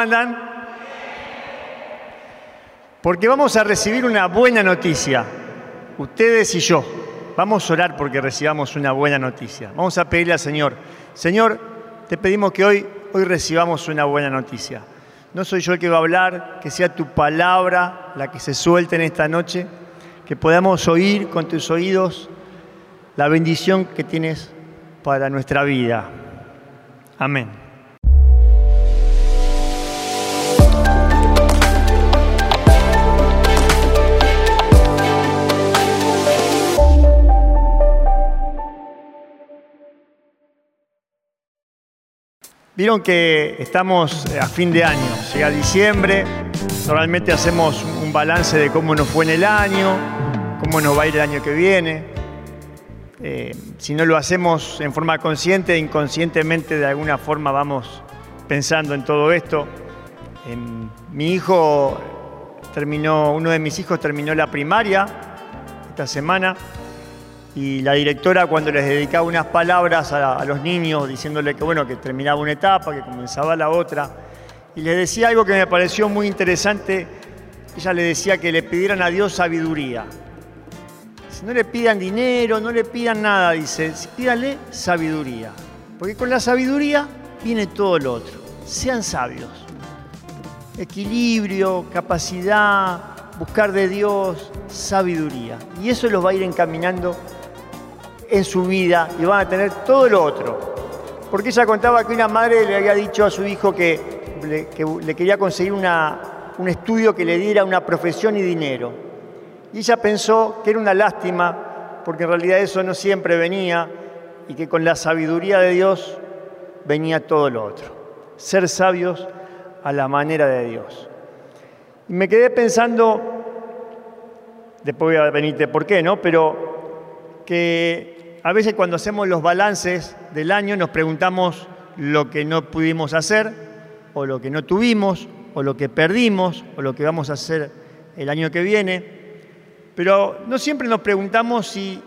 ¿Cómo andan? Porque vamos a recibir una buena noticia, ustedes y yo. Vamos a orar porque recibamos una buena noticia. Vamos a pedirle al Señor, Señor, te pedimos que hoy, hoy recibamos una buena noticia. No soy yo el que va a hablar, que sea tu palabra la que se suelte en esta noche, que podamos oír con tus oídos la bendición que tienes para nuestra vida. Amén. Vieron que estamos a fin de año, llega diciembre, normalmente hacemos un balance de cómo nos fue en el año, cómo nos va a ir el año que viene. Eh, si no lo hacemos en forma consciente, inconscientemente de alguna forma vamos pensando en todo esto. mi hijo terminó, uno de mis hijos terminó la primaria esta semana y la directora cuando les dedicaba unas palabras a, los niños diciéndole que bueno que terminaba una etapa, que comenzaba la otra, y les decía algo que me pareció muy interesante, ella le decía que le pidieran a Dios sabiduría. Si no le pidan dinero, no le pidan nada, dice, pídanle sabiduría, porque con la sabiduría viene todo lo otro. Sean sabios. Equilibrio, capacidad, buscar de Dios, sabiduría. Y eso los va a ir encaminando en su vida y van a tener todo lo otro. Porque ella contaba que una madre le había dicho a su hijo que le, quería conseguir un estudio que le diera una profesión y dinero. Y ella pensó que era una lástima, porque en realidad eso no siempre venía y que con la sabiduría de Dios venía todo lo otro. Ser sabios a la manera de Dios. Y me quedé pensando, después voy a venirte por qué, ¿no? Pero que a veces cuando hacemos los balances del año nos preguntamos lo que no pudimos hacer, o lo que no tuvimos, o lo que perdimos, o lo que vamos a hacer el año que viene. Pero no siempre nos preguntamos si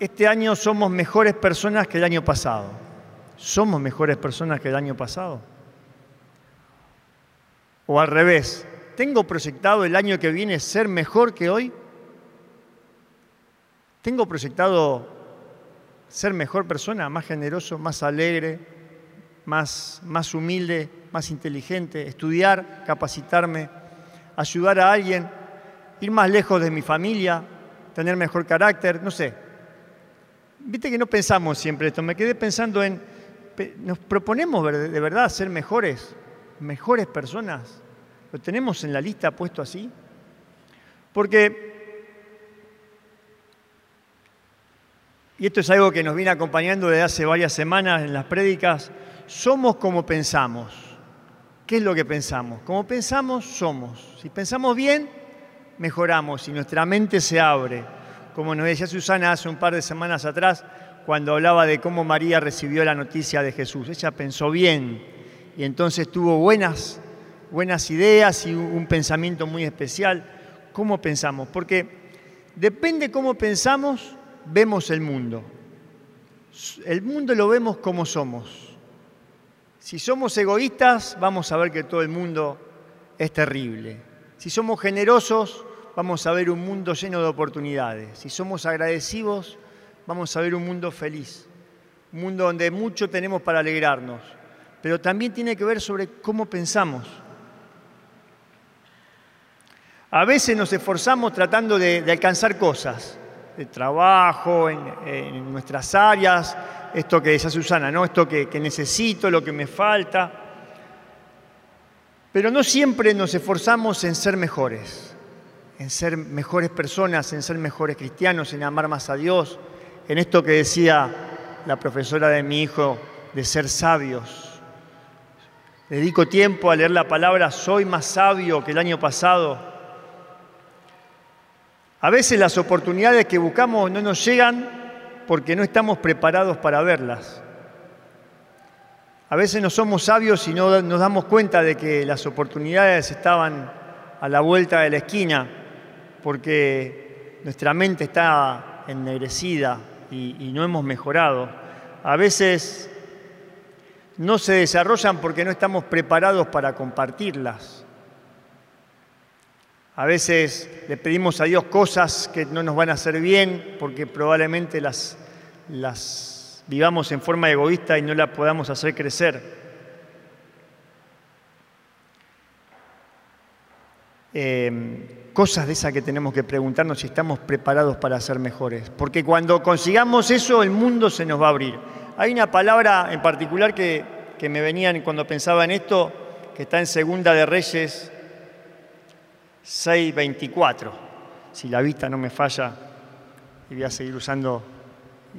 este año somos mejores personas que el año pasado. ¿Somos mejores personas que el año pasado? O al revés, ¿tengo proyectado el año que viene ser mejor que hoy? ¿Tengo proyectado ser mejor persona, más generoso, más alegre, más, más humilde, más inteligente, estudiar, capacitarme, ayudar a alguien, ir más lejos de mi familia, tener mejor carácter, no sé. Viste que no pensamos siempre esto, me quedé pensando en, ¿nos proponemos de verdad ser mejores, mejores personas? ¿Lo tenemos en la lista puesto así? Porque y esto es algo que nos viene acompañando desde hace varias semanas en las prédicas, somos como pensamos. ¿Qué es lo que pensamos? Como pensamos, somos. Si pensamos bien, mejoramos. Si nuestra mente se abre, como nos decía Susana hace un par de semanas atrás, cuando hablaba de cómo María recibió la noticia de Jesús. Ella pensó bien y entonces tuvo buenas, buenas ideas y un pensamiento muy especial. ¿Cómo pensamos? Porque depende cómo pensamos, vemos el mundo. El mundo lo vemos como somos. Si somos egoístas, vamos a ver que todo el mundo es terrible. Si somos generosos, vamos a ver un mundo lleno de oportunidades. Si somos agradecidos, vamos a ver un mundo feliz. Un mundo donde mucho tenemos para alegrarnos. Pero también tiene que ver sobre cómo pensamos. A veces nos esforzamos tratando de, de alcanzar cosas de trabajo, en, nuestras áreas, esto que decía Susana, ¿no? esto que, que necesito, lo que me falta. Pero no siempre nos esforzamos en ser mejores, en ser mejores personas, en ser mejores cristianos, en amar más a Dios, en esto que decía la profesora de mi hijo, de ser sabios. Dedico tiempo a leer la palabra, soy más sabio que el año pasado a veces las oportunidades que buscamos no nos llegan porque no estamos preparados para verlas. A veces no somos sabios y no nos damos cuenta de que las oportunidades estaban a la vuelta de la esquina porque nuestra mente está ennegrecida y, y no hemos mejorado. A veces no se desarrollan porque no estamos preparados para compartirlas. A veces le pedimos a Dios cosas que no nos van a hacer bien porque probablemente las, vivamos en forma egoísta y no la podamos hacer crecer. Eh, cosas de esas que tenemos que preguntarnos si estamos preparados para ser mejores. Porque cuando consigamos eso, el mundo se nos va a abrir. Hay una palabra en particular que, que me venían cuando pensaba en esto, que está en Segunda de Reyes 6.24. Si la vista no me falla, y voy a seguir usando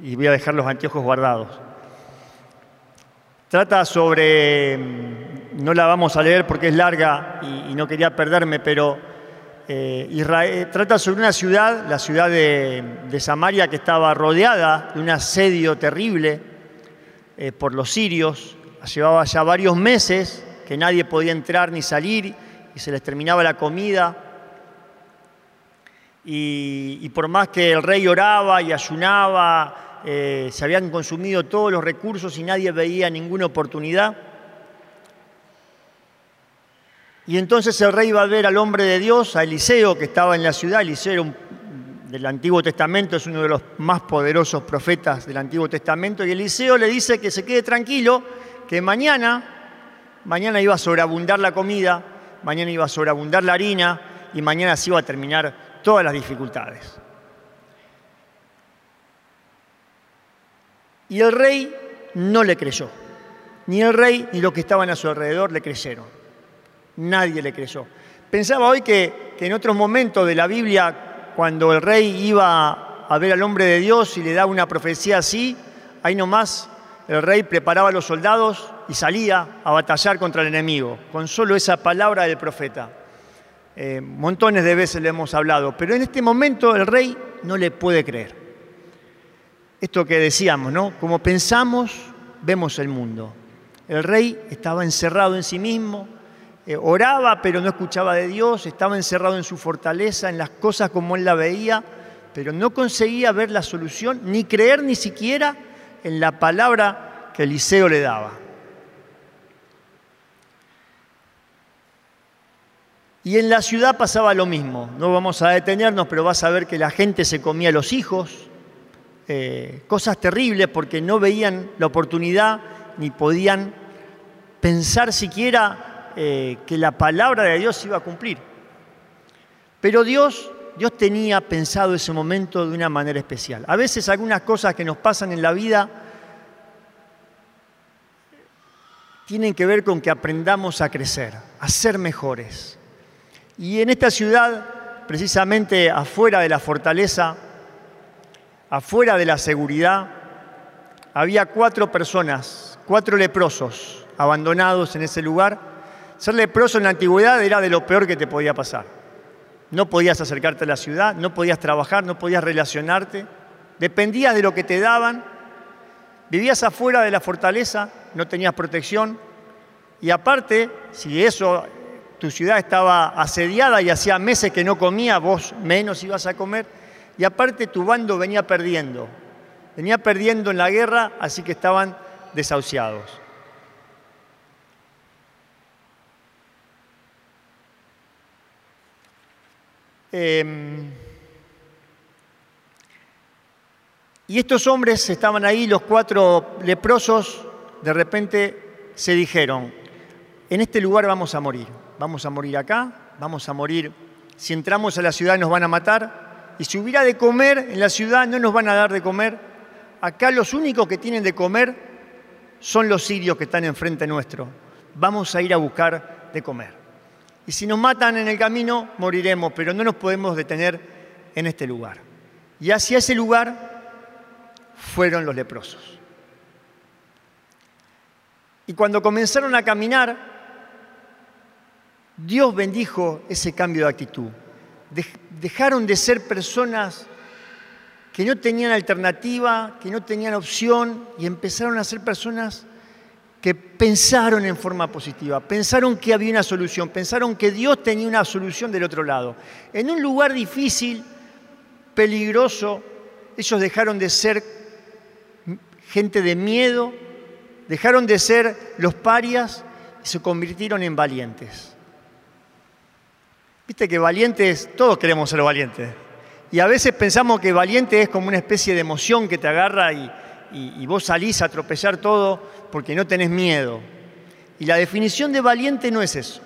y voy a dejar los anteojos guardados. Trata sobre, mm, no la vamos a leer porque es larga y, no quería perderme, pero eh, Israel, trata sobre una ciudad, la ciudad de, Samaria, que estaba rodeada de un asedio terrible eh, por los sirios. Llevaba ya varios meses que nadie podía entrar ni salir y se les terminaba la comida. Y, por más que el rey oraba y ayunaba, eh, se habían consumido todos los recursos y nadie veía ninguna oportunidad. Y entonces el rey va a ver al hombre de Dios, a Eliseo, que estaba en la ciudad. Eliseo del Antiguo Testamento, es uno de los más poderosos profetas del Antiguo Testamento. Y Eliseo le dice que se quede tranquilo, que mañana mañana iba a sobreabundar la comida, mañana iba a sobreabundar la harina y mañana se iba a terminar todas las dificultades. Y el rey no le creyó. Ni el rey ni los que estaban a su alrededor le creyeron. Nadie le creyó. Pensaba hoy que, que en otros momentos de la Biblia, cuando el rey iba a ver al hombre de Dios y le daba una profecía así, ahí nomás el rey preparaba a los soldados y salía a batallar contra el enemigo, con solo esa palabra del profeta. Eh, montones de veces le hemos hablado, pero en este momento el rey no le puede creer. Esto que decíamos, ¿no? Como pensamos, vemos el mundo. El rey estaba encerrado en sí mismo, eh, oraba pero no escuchaba de Dios, estaba encerrado en su fortaleza, en las cosas como él la veía, pero no conseguía ver la solución, ni creer ni siquiera en la palabra que Eliseo le daba. Y en la ciudad pasaba lo mismo. No vamos a detenernos, pero vas a ver que la gente se comía los hijos, eh, cosas terribles porque no veían la oportunidad ni podían pensar siquiera eh, que la palabra de Dios iba a cumplir. Pero Dios Dios tenía pensado ese momento de una manera especial. A veces algunas cosas que nos pasan en la vida tienen que ver con que aprendamos a crecer, a ser mejores. Y en esta ciudad, precisamente afuera de la fortaleza, afuera de la seguridad, había cuatro personas, cuatro leprosos abandonados en ese lugar. Ser leproso en la antigüedad era de lo peor que te podía pasar. No podías acercarte a la ciudad, no podías trabajar, no podías relacionarte, dependías de lo que te daban, vivías afuera de la fortaleza, no tenías protección. Y aparte, si eso, tu ciudad estaba asediada y hacía meses que no comía, vos menos ibas a comer. Y aparte tu bando venía perdiendo, venía perdiendo en la guerra, así que estaban desahuciados. Em, y estos hombres estaban ahí, los cuatro leprosos, de repente se dijeron, en este lugar vamos a morir, vamos a morir acá, vamos a morir, si entramos a la ciudad nos van a matar, y si hubiera de comer en la ciudad no nos van a dar de comer, acá los únicos que tienen de comer son los sirios que están enfrente nuestro, vamos a ir a buscar de comer. Y si nos matan en el camino, moriremos, pero no nos podemos detener en este lugar. Y hacia ese lugar fueron los leprosos. Y cuando comenzaron a caminar, Dios bendijo ese cambio de actitud. Dejaron de ser personas que no tenían alternativa, que no tenían opción, y empezaron a ser personas que pensaron en forma positiva, pensaron que había una solución, pensaron que Dios tenía una solución del otro lado. En un lugar difícil, peligroso, ellos dejaron de ser gente de miedo dejaron de ser los parias y se convirtieron en valientes. Viste que valientes, todos queremos ser valientes. Y a veces pensamos que valiente es como una especie de emoción que te agarra y, y vos salís a tropezar todo porque no tenés miedo. Y la definición de valiente no es eso.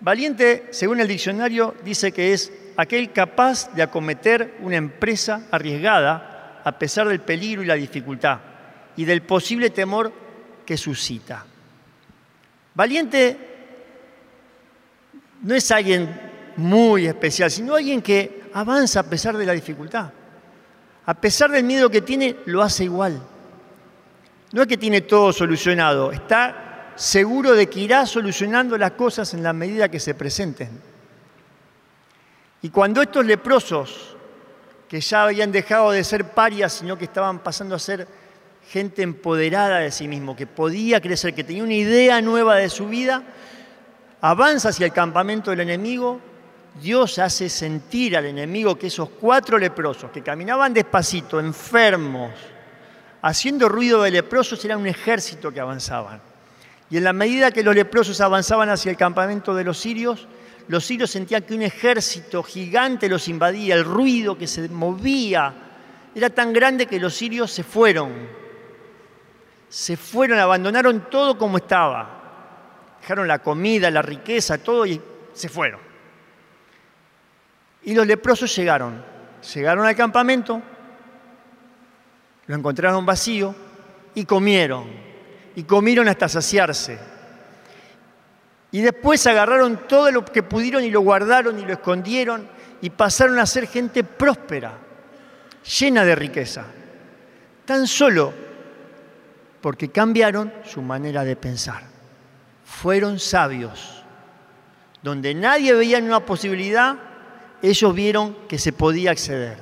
Valiente, según el diccionario, dice que es aquel capaz de acometer una empresa arriesgada a pesar del peligro y la dificultad y del posible temor que suscita. Valiente no es alguien muy especial, sino alguien que avanza a pesar de la dificultad. A pesar del miedo que tiene, lo hace igual. No es que tiene todo solucionado, está seguro de que irá solucionando las cosas en la medida que se presenten. Y cuando estos leprosos, que ya habían dejado de ser parias, sino que estaban pasando a ser gente empoderada de sí mismo, que podía crecer, que tenía una idea nueva de su vida, avanza hacia el campamento del enemigo, Dios hace sentir al enemigo que esos cuatro leprosos que caminaban despacito, enfermos, haciendo ruido de leprosos, era un ejército que avanzaban. Y en la medida que los leprosos avanzaban hacia el campamento de los sirios, los sirios sentían que un ejército gigante los invadía, el ruido que se movía era tan grande que los sirios se fueron. Se fueron, abandonaron todo como estaba. Dejaron la comida, la riqueza, todo y se fueron. Y los leprosos llegaron. Llegaron al campamento, lo encontraron vacío y comieron. Y comieron hasta saciarse. Y después agarraron todo lo que pudieron y lo guardaron y lo escondieron y pasaron a ser gente próspera, llena de riqueza. Tan solo porque cambiaron su manera de pensar. Fueron sabios. Donde nadie veía una posibilidad, ellos vieron que se podía acceder.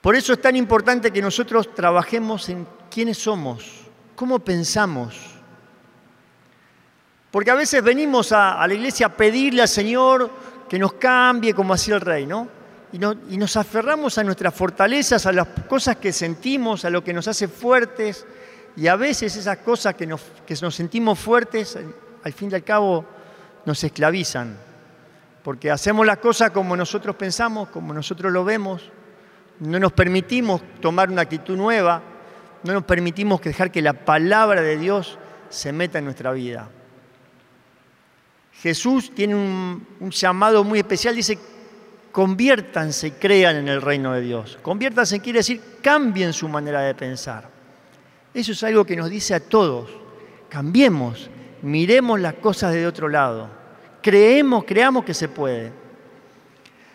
Por eso es tan importante que nosotros trabajemos en quiénes somos, cómo pensamos porque a veces venimos a, la iglesia a pedirle al Señor que nos cambie como hacía el rey, ¿no? Y, nos aferramos a nuestras fortalezas, a las cosas que sentimos, a lo que nos hace fuertes. Y a veces esas cosas que nos, que nos sentimos fuertes, al fin y al cabo, nos esclavizan. Porque hacemos las cosas como nosotros pensamos, como nosotros lo vemos. No nos permitimos tomar una actitud nueva. No nos permitimos dejar que la palabra de Dios se meta en nuestra vida. Jesús tiene un, llamado muy especial, dice, conviértanse crean en el reino de Dios. Conviértanse quiere decir cambien su manera de pensar. Eso es algo que nos dice a todos. Cambiemos, miremos las cosas de otro lado. Creemos, creamos que se puede.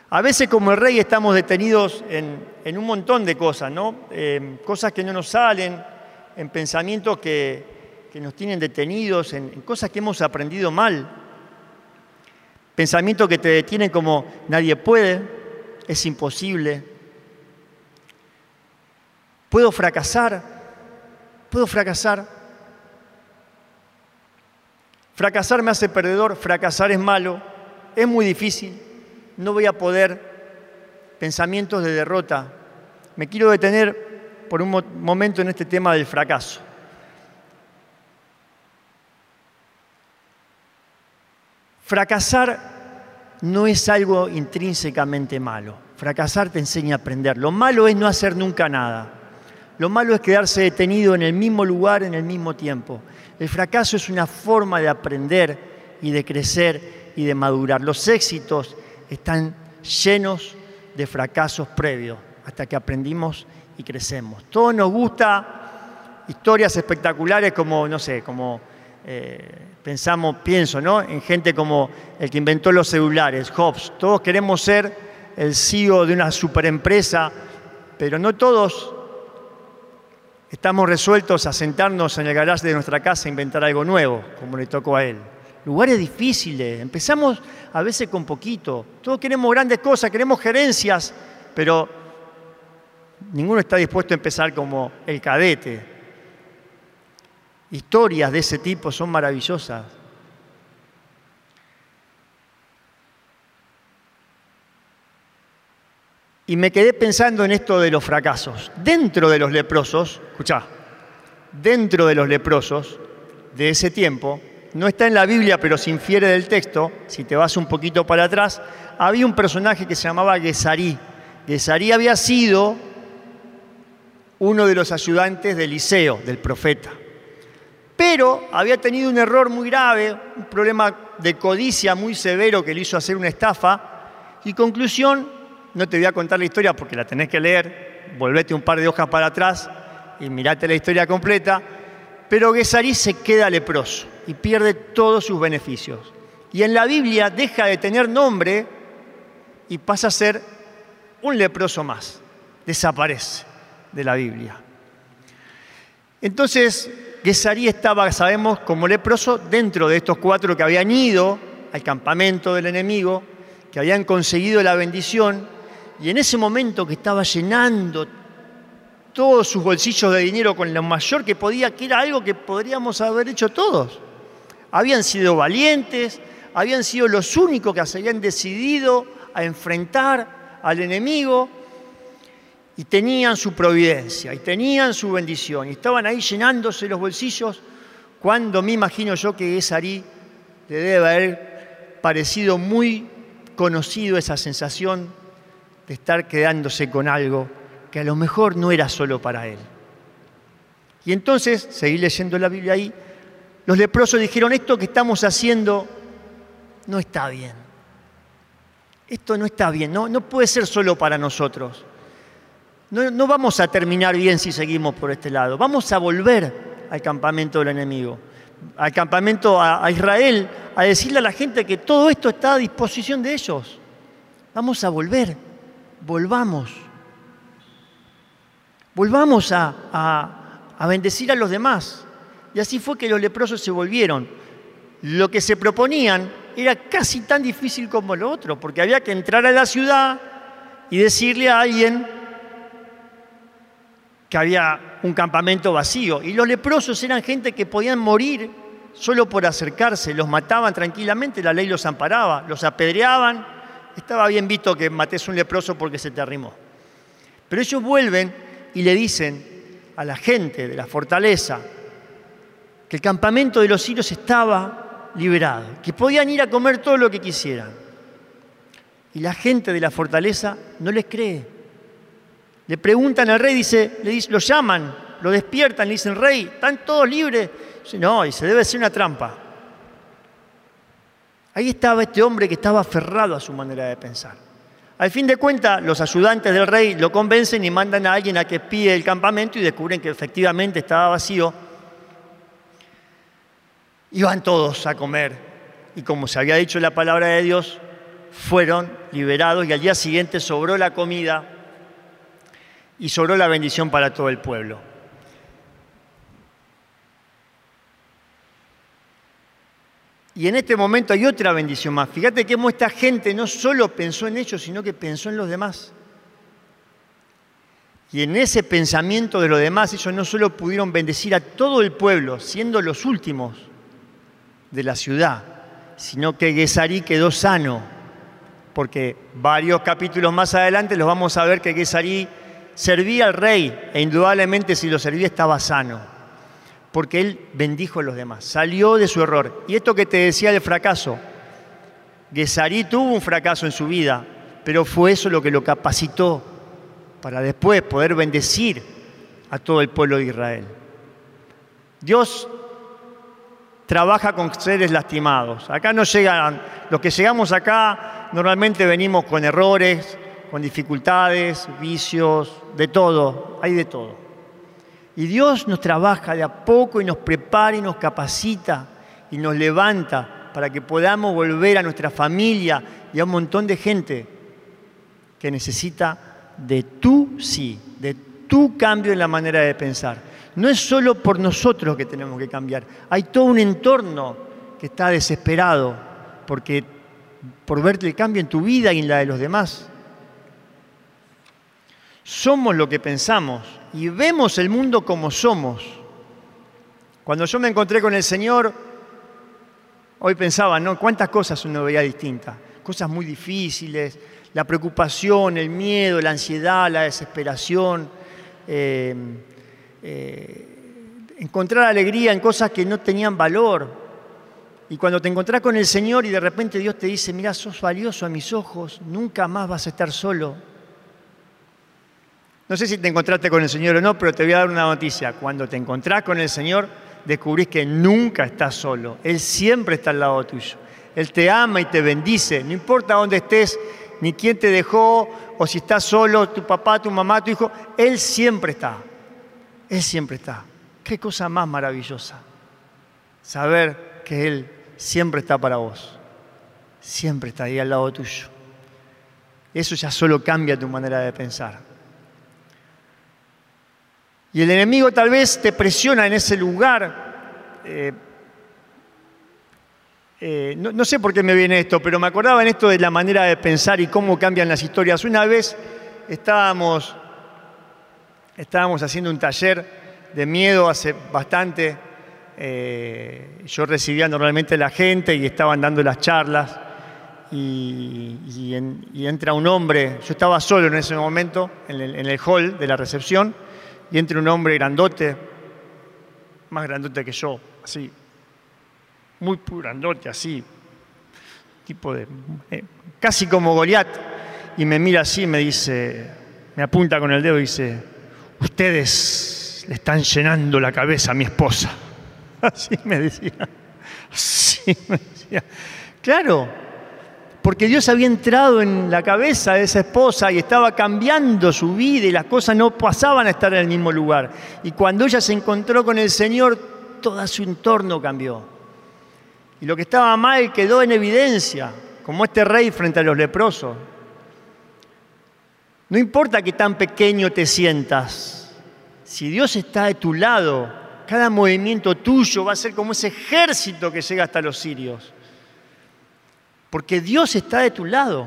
A veces como el rey estamos detenidos en, un montón de cosas, ¿no? Eh, cosas que no nos salen, en pensamientos que, nos tienen detenidos, en cosas que hemos aprendido mal. Pensamientos que te detienen como nadie puede, es imposible. Puedo fracasar, puedo fracasar. Fracasar me hace perdedor, fracasar es malo, es muy difícil, no voy a poder. Pensamientos de derrota. Me quiero detener por un momento en este tema del fracaso. Fracasar no es algo intrínsecamente malo. Fracasar te enseña a aprender. Lo malo es no hacer nunca nada. Lo malo es quedarse detenido en el mismo lugar en el mismo tiempo. El fracaso es una forma de aprender y de crecer y de madurar. Los éxitos están llenos de fracasos previos hasta que aprendimos y crecemos. Todos nos gusta historias espectaculares como, no sé, como eh, pensamos, pienso, ¿no? En gente como el que inventó los celulares, Hobbes. Todos queremos ser el CEO de una superempresa, pero no todos estamos resueltos a sentarnos en el garaje de nuestra casa a inventar algo nuevo, como le tocó a él. Lugares difíciles, empezamos a veces con poquito. Todos queremos grandes cosas, queremos gerencias, pero ninguno está dispuesto a empezar como el cadete, Historias de ese tipo son maravillosas. Y me quedé pensando en esto de los fracasos. Dentro de los leprosos, escuchá, dentro de los leprosos de ese tiempo, no está en la Biblia, pero se infiere del texto, si te vas un poquito para atrás, había un personaje que se llamaba Gesarí. Gesarí había sido uno de los ayudantes de Eliseo, del profeta. Pero había tenido un error muy grave, un problema de codicia muy severo que le hizo hacer una estafa. Y conclusión, no te voy a contar la historia porque la tenés que leer, volvete un par de hojas para atrás y mirate la historia completa. Pero Gesarí se queda leproso y pierde todos sus beneficios. Y en la Biblia deja de tener nombre y pasa a ser un leproso más. Desaparece de la Biblia. Entonces, Gesarí estaba, sabemos, como leproso dentro de estos cuatro que habían ido al campamento del enemigo, que habían conseguido la bendición, y en ese momento que estaba llenando todos sus bolsillos de dinero con lo mayor que podía, que era algo que podríamos haber hecho todos. Habían sido valientes, habían sido los únicos que se habían decidido a enfrentar al enemigo y tenían su providencia y tenían su bendición y estaban ahí llenándose los bolsillos cuando me imagino yo que Esarí le debe haber parecido muy conocido esa sensación de estar quedándose con algo que a lo mejor no era solo para él. Y entonces, seguí leyendo la Biblia ahí, los leprosos dijeron, esto que estamos haciendo no está bien. Esto no está bien, no, no puede ser solo para nosotros. No, vamos a terminar bien si seguimos por este lado. Vamos a volver al campamento del enemigo, al campamento a Israel, a decirle a la gente que todo esto está a disposición de ellos. Vamos a volver, volvamos. Volvamos a, bendecir a los demás. Y así fue que los leprosos se volvieron. Lo que se proponían era casi tan difícil como lo otro, porque había que entrar a la ciudad y decirle a alguien que había un campamento vacío. Y los leprosos eran gente que podían morir solo por acercarse, los mataban tranquilamente, la ley los amparaba, los apedreaban. Estaba bien visto que mates un leproso porque se te arrimó. Pero ellos vuelven y le dicen a la gente de la fortaleza que el campamento de los sirios estaba liberado, que podían ir a comer todo lo que quisieran. Y la gente de la fortaleza no les cree. Le preguntan al rey, dice, le dice, lo llaman, lo despiertan, le dicen, rey, ¿están todos libres? Dice, no, y se debe ser una trampa. Ahí estaba este hombre que estaba aferrado a su manera de pensar. Al fin de cuentas, los ayudantes del rey lo convencen y mandan a alguien a que espíe el campamento y descubren que efectivamente estaba vacío. Y van todos a comer. Y como se había dicho la palabra de Dios, fueron liberados y al día siguiente sobró la comida y sobró la bendición para todo el pueblo. Y en este momento hay otra bendición más. Fíjate cómo esta gente no solo pensó en ellos, sino que pensó en los demás. Y en ese pensamiento de los demás, ellos no solo pudieron bendecir a todo el pueblo, siendo los últimos de la ciudad, sino que Gesarí quedó sano, porque varios capítulos más adelante los vamos a ver que Gesarí servía al rey e indudablemente si lo servía estaba sano porque él bendijo a los demás, salió de su error. Y esto que te decía del fracaso, Gesarí tuvo un fracaso en su vida, pero fue eso lo que lo capacitó para después poder bendecir a todo el pueblo de Israel. Dios trabaja con seres lastimados. Acá no llegan, los que llegamos acá normalmente venimos con errores, con dificultades, vicios, de todo, hay de todo. Y Dios nos trabaja de a poco y nos prepara y nos capacita y nos levanta para que podamos volver a nuestra familia y a un montón de gente que necesita de tu sí, de tu cambio en la manera de pensar. No es solo por nosotros que tenemos que cambiar, hay todo un entorno que está desesperado porque, por verte el cambio en tu vida y en la de los demás. Somos lo que pensamos y vemos el mundo como somos. Cuando yo me encontré con el Señor, hoy pensaba, ¿no? ¿Cuántas cosas uno veía distintas? Cosas muy difíciles, la preocupación, el miedo, la ansiedad, la desesperación, eh, eh, encontrar alegría en cosas que no tenían valor. Y cuando te encontrás con el Señor y de repente Dios te dice, mira, sos valioso a mis ojos, nunca más vas a estar solo. No sé si te encontraste con el Señor o no, pero te voy a dar una noticia. Cuando te encontrás con el Señor, descubrís que nunca estás solo. Él siempre está al lado tuyo. Él te ama y te bendice. No importa dónde estés, ni quién te dejó, o si estás solo, tu papá, tu mamá, tu hijo. Él siempre está. Él siempre está. Qué cosa más maravillosa. Saber que Él siempre está para vos. Siempre está ahí al lado tuyo. Eso ya solo cambia tu manera de pensar. Y el enemigo tal vez te presiona en ese lugar. Eh, eh, no, sé por qué me viene esto, pero me acordaba en esto de la manera de pensar y cómo cambian las historias. Una vez estábamos, estábamos haciendo un taller de miedo hace bastante. Eh, yo recibía normalmente la gente y estaban dando las charlas. Y, entra un hombre, yo estaba solo en ese momento, en el hall de la recepción, y entra un hombre grandote, más grandote que yo, así, muy grandote, así, tipo de, eh, casi como Goliat, y me mira así y me dice, me apunta con el dedo y dice, ustedes le están llenando la cabeza a mi esposa. Así me decía, así me decía. Claro, porque Dios había entrado en la cabeza de esa esposa y estaba cambiando su vida y las cosas no pasaban a estar en el mismo lugar. Y cuando ella se encontró con el Señor, todo su entorno cambió. Y lo que estaba mal quedó en evidencia, como este rey frente a los leprosos. No importa que tan pequeño te sientas, si Dios está de tu lado, cada movimiento tuyo va a ser como ese ejército que llega hasta los sirios porque Dios está de tu lado.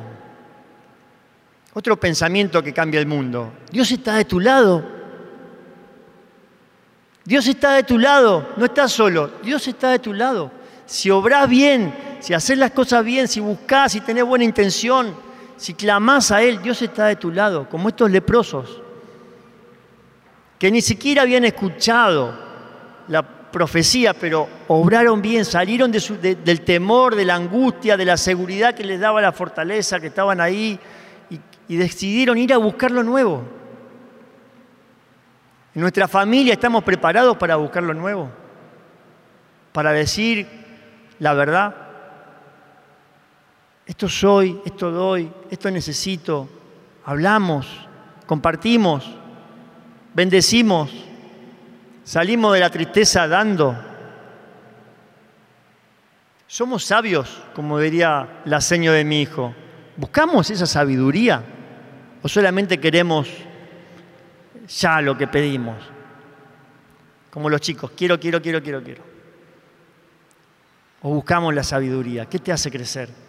Otro pensamiento que cambia el mundo. Dios está de tu lado. Dios está de tu lado, no estás solo, Dios está de tu lado. Si obras bien, si haces las cosas bien, si buscas, si tenés buena intención, si clamás a Él, Dios está de tu lado, como estos leprosos, que ni siquiera habían escuchado la profecía, pero obraron bien, salieron del temor, de la angustia, de la seguridad que les daba la fortaleza, que estaban ahí, y, y decidieron ir a buscar lo nuevo. En nuestra familia estamos preparados para buscar lo nuevo, para decir la verdad. Esto soy, esto doy, esto necesito. Hablamos, compartimos, bendecimos. Salimos de la tristeza dando. Somos sabios, como diría la seño de mi hijo. ¿Buscamos esa sabiduría? ¿O solamente queremos ya lo que pedimos? Como los chicos, quiero, quiero, quiero, quiero, quiero. ¿O buscamos la sabiduría? ¿Qué te hace crecer?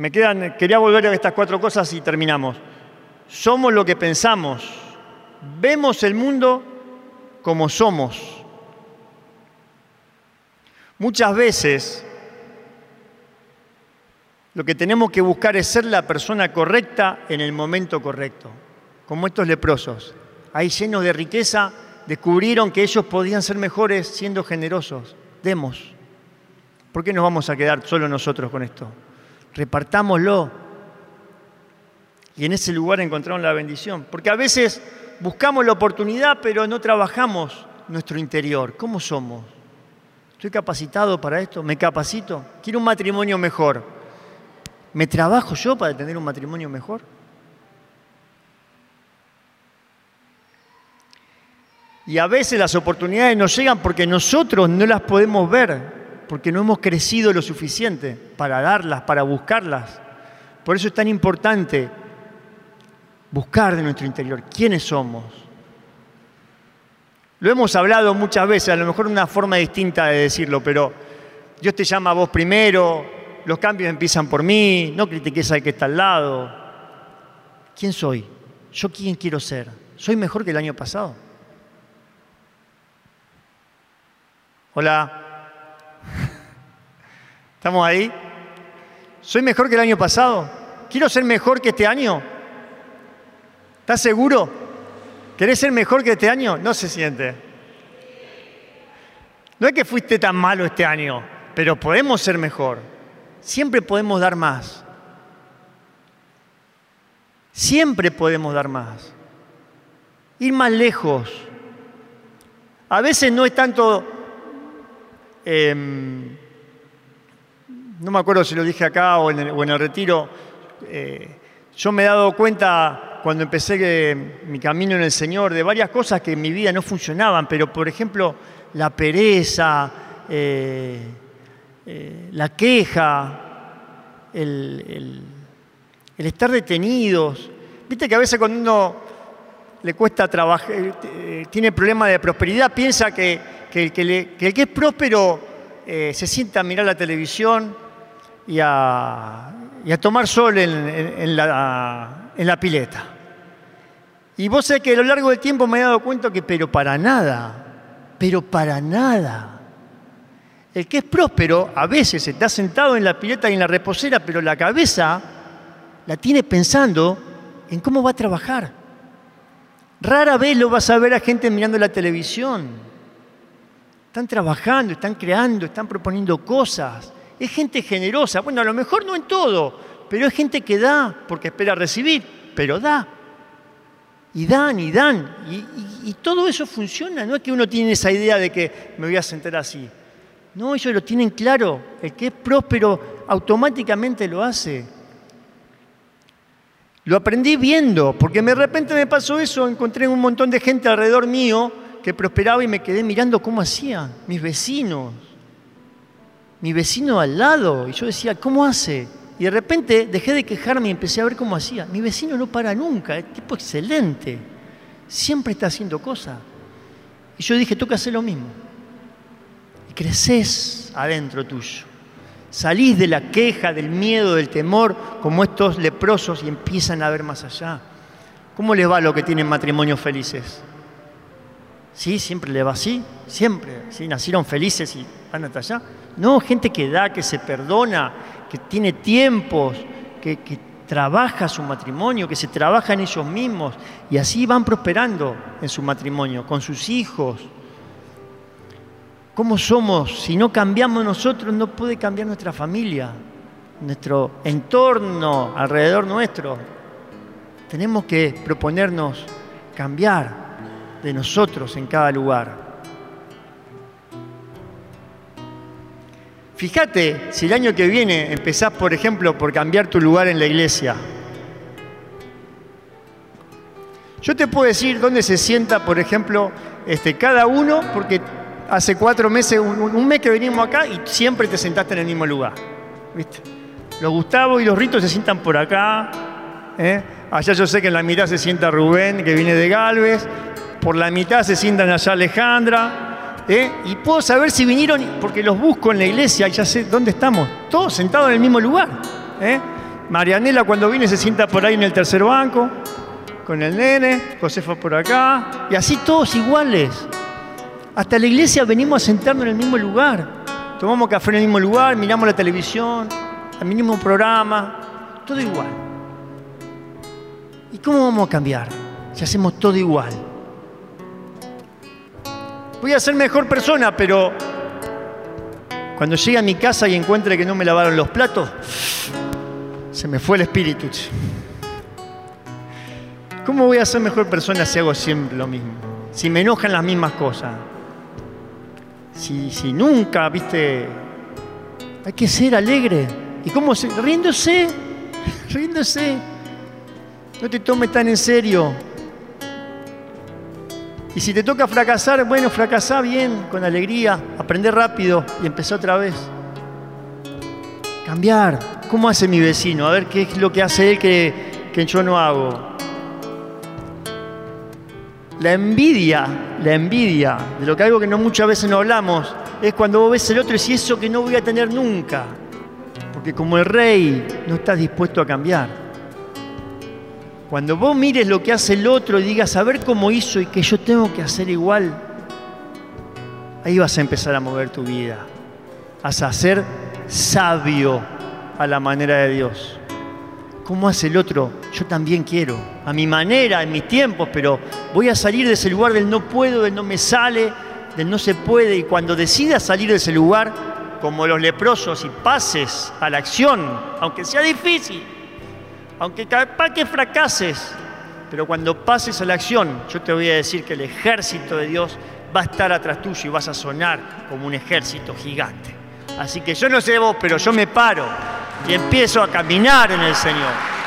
Me quedan, quería volver a estas cuatro cosas y terminamos. Somos lo que pensamos. Vemos el mundo como somos. Muchas veces lo que tenemos que buscar es ser la persona correcta en el momento correcto, como estos leprosos. Ahí llenos de riqueza, descubrieron que ellos podían ser mejores siendo generosos. Demos. ¿Por qué nos vamos a quedar solo nosotros con esto? Repartámoslo. Y en ese lugar encontraron la bendición. Porque a veces buscamos la oportunidad, pero no trabajamos nuestro interior. ¿Cómo somos? ¿Estoy capacitado para esto? ¿Me capacito? ¿Quiero un matrimonio mejor? ¿Me trabajo yo para tener un matrimonio mejor? Y a veces las oportunidades nos llegan porque nosotros no las podemos ver porque no hemos crecido lo suficiente para darlas, para buscarlas. Por eso es tan importante buscar de nuestro interior quiénes somos. Lo hemos hablado muchas veces, a lo mejor una forma distinta de decirlo, pero Dios te llama a vos primero, los cambios empiezan por mí, no critiques al que está al lado. ¿Quién soy? ¿Yo quién quiero ser? ¿Soy mejor que el año pasado? Hola. ¿Estamos ahí? ¿Soy mejor que el año pasado? quiero ser mejor que este año. ¿Estás seguro? ¿Querés ser mejor que este año? No se siente. No es que fuiste tan malo este año, pero podemos ser mejor. Siempre podemos dar más. Siempre podemos dar más. Ir más lejos. A veces no es tanto, em, no me acuerdo si lo dije acá o en el, retiro, eh, yo me he dado cuenta cuando empecé mi camino en el Señor de varias cosas que en mi vida no funcionaban, pero por ejemplo la pereza, eh, eh, la queja, el, estar detenidos. Viste que a veces cuando uno le cuesta trabajar, eh, tiene problemas de prosperidad, piensa que, el, que, es próspero se sienta a mirar la televisión y a, tomar sol en, la, en la pileta. Y vos sabés que a lo largo del tiempo me he dado cuenta que, pero para nada, pero para nada. El que es próspero a veces está sentado en la pileta y en la reposera, pero la cabeza la tiene pensando en cómo va a trabajar. Rara vez lo vas a ver a gente mirando la televisión. Están trabajando, están creando, están proponiendo cosas. Es gente generosa. Bueno, a lo mejor no en todo, pero es gente que da porque espera recibir, pero da y dan y dan. Y, todo eso funciona. No es que uno tiene esa idea de que me voy a sentar así. No, ellos lo tienen claro. El que es próspero automáticamente lo hace. Lo aprendí viendo, porque de repente me pasó eso, encontré un montón de gente alrededor mío que prosperaba y me quedé mirando cómo hacían, mis vecinos, mi vecino al lado. Y yo decía, ¿cómo hace? Y de repente dejé de quejarme y empecé a ver cómo hacía. Mi vecino no para nunca, es tipo excelente. Siempre está haciendo cosas. Y yo dije, toca hacer lo mismo. Y creces adentro tuyo. Salís de la queja, del miedo, del temor, como estos leprosos y empiezan a ver más allá. ¿Cómo les va a lo que tienen matrimonios felices? ¿Sí? ¿Siempre les va así? Siempre. ¿Sí? ¿Nacieron felices y van hasta allá? No, gente que da, que se perdona, que tiene tiempos, que, trabaja su matrimonio, que se trabaja en ellos mismos y así van prosperando en su matrimonio, con sus hijos. ¿Cómo somos? Si no cambiamos nosotros, no puede cambiar nuestra familia, nuestro entorno alrededor nuestro. Tenemos que proponernos cambiar de nosotros en cada lugar. Fíjate si el año que viene empezás, por ejemplo, por cambiar tu lugar en la iglesia. Yo te puedo decir dónde se sienta, por ejemplo, este, cada uno, porque hace cuatro meses, un, mes que venimos acá y siempre te sentaste en el mismo lugar. ¿viste? Los Gustavo y los Ritos se sientan por acá. ¿eh? Allá yo sé que en la mitad se sienta Rubén, que viene de Galvez. Por la mitad se sientan allá Alejandra. ¿eh? y puedo saber si vinieron, porque los busco en la iglesia, ya sé dónde estamos, todos sentados en el mismo lugar. ¿eh? Marianela cuando viene se sienta por ahí en el tercer banco, con el nene, Josefa por acá, y así todos iguales. Hasta la iglesia venimos a sentarnos en el mismo lugar. Tomamos café en el mismo lugar, miramos la televisión, el mismo programa, todo igual. ¿Y cómo vamos a cambiar si hacemos todo igual? Voy a ser mejor persona, pero cuando llegue a mi casa y encuentre que no me lavaron los platos, se me fue el espíritu. ¿Cómo voy a ser mejor persona si hago siempre lo mismo? Si me enojan las mismas cosas. Si, si nunca, viste, hay que ser alegre. ¿Y cómo se? Riéndose, riéndose. No te tomes tan en serio. Y si te toca fracasar, bueno, fracasá bien, con alegría, aprender rápido y empezar otra vez. Cambiar. ¿Cómo hace mi vecino? A ver qué es lo que hace él que, que yo no hago. La envidia, la envidia, de lo que algo que no muchas veces no hablamos, es cuando vos ves el otro y decís eso que no voy a tener nunca. Porque como el rey no estás dispuesto a cambiar. Cuando vos mires lo que hace el otro y digas, a ver cómo hizo y que yo tengo que hacer igual, ahí vas a empezar a mover tu vida. Vas a ser sabio a la manera de Dios. ¿cómo hace el otro? Yo también quiero, a mi manera, en mis tiempos, pero voy a salir de ese lugar del no puedo, del no me sale, del no se puede. Y cuando decidas salir de ese lugar, como los leprosos, y pases a la acción, aunque sea difícil, aunque capaz que fracases, pero cuando pases a la acción, yo te voy a decir que el ejército de Dios va a estar atrás tuyo y vas a sonar como un ejército gigante. Así que yo no sé vos, pero yo me paro y empiezo a caminar en el Señor.